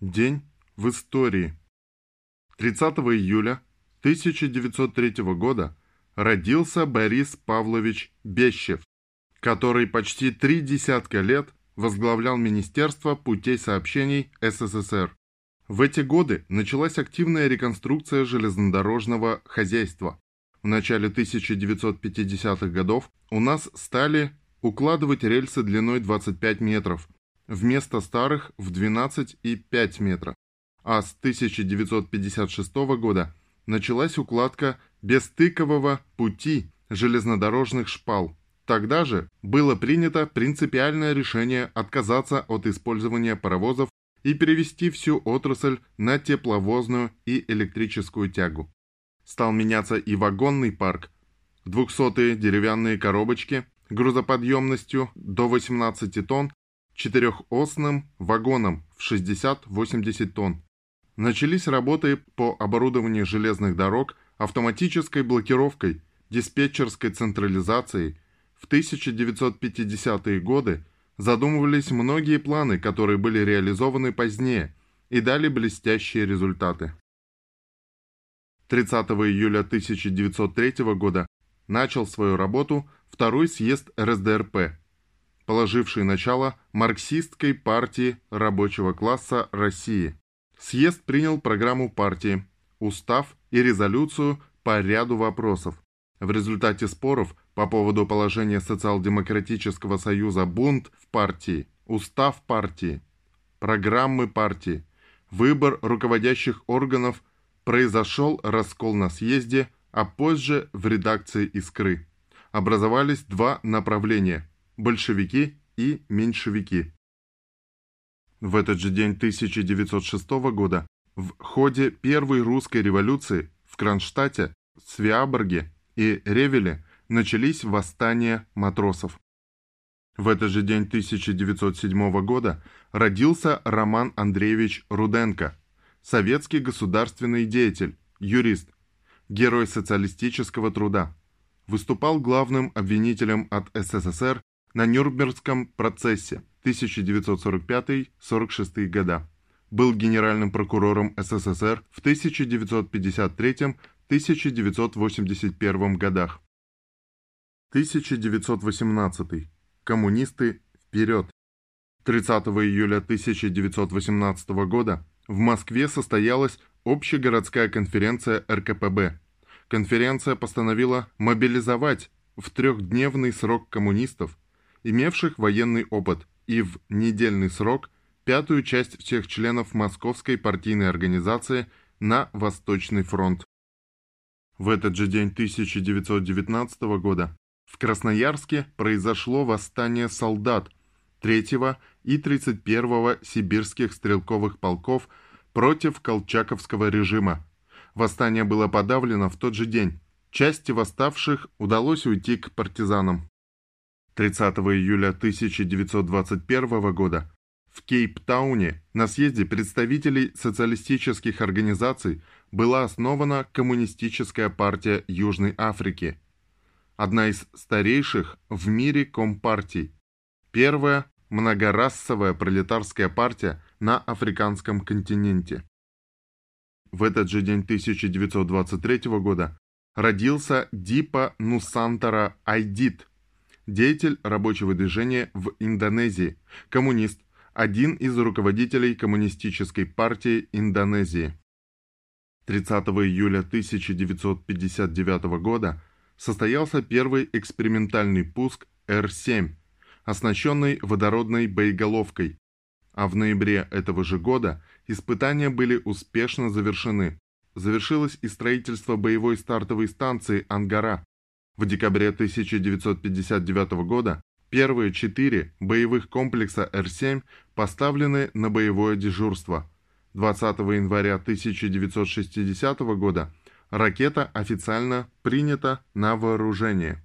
День в истории. 30 июля 1903 года родился Борис Павлович Бещев, который почти три десятка лет возглавлял Министерство путей сообщений СССР. В эти годы началась активная реконструкция железнодорожного хозяйства. В начале 1950-х годов у нас стали укладывать рельсы длиной 25 метров, вместо старых в 12,5 метра. А с 1956 года началась укладка бестыкового пути железнодорожных шпал. Тогда же было принято принципиальное решение отказаться от использования паровозов и перевести всю отрасль на тепловозную и электрическую тягу. Стал меняться и вагонный парк. 200-е деревянные коробочки грузоподъемностью до 18 тонн четырехосным вагоном в 60-80 тонн. Начались работы по оборудованию железных дорог автоматической блокировкой, диспетчерской централизацией. В 1950-е годы задумывались многие планы, которые были реализованы позднее и дали блестящие результаты. 30 июля 1903 года начал свою работу второй съезд РСДРП, положивший начало марксистской партии рабочего класса России. Съезд принял программу партии, устав и резолюцию по ряду вопросов. В результате споров по поводу положения Социал-демократического союза бунт в партии, устав партии, программы партии, выбор руководящих органов произошел раскол на съезде, а позже в редакции «Искры» образовались два направления – большевики и меньшевики. В этот же день 1906 года в ходе Первой русской революции в Кронштадте, Свиаборге и Ревеле начались восстания матросов. В этот же день 1907 года родился Роман Андреевич Руденко, советский государственный деятель, юрист, герой социалистического труда выступал главным обвинителем от СССР на Нюрнбергском процессе 1945-46 года. Был генеральным прокурором СССР в 1953-1981 годах. 1918. Коммунисты вперед! 30 июля 1918 года в Москве состоялась общегородская конференция РКПБ конференция постановила мобилизовать в трехдневный срок коммунистов, имевших военный опыт, и в недельный срок пятую часть всех членов Московской партийной организации на Восточный фронт. В этот же день 1919 года в Красноярске произошло восстание солдат 3 и 31 сибирских стрелковых полков против колчаковского режима, Восстание было подавлено в тот же день. Части восставших удалось уйти к партизанам. 30 июля 1921 года в Кейптауне на съезде представителей социалистических организаций была основана Коммунистическая партия Южной Африки, одна из старейших в мире компартий, первая многорасовая пролетарская партия на африканском континенте. В этот же день 1923 года родился Дипа Нусантара Айдит, деятель рабочего движения в Индонезии, коммунист, один из руководителей Коммунистической партии Индонезии. 30 июля 1959 года состоялся первый экспериментальный пуск Р-7, оснащенный водородной боеголовкой, а в ноябре этого же года Испытания были успешно завершены. Завершилось и строительство боевой стартовой станции «Ангара». В декабре 1959 года первые четыре боевых комплекса Р-7 поставлены на боевое дежурство. 20 января 1960 года ракета официально принята на вооружение.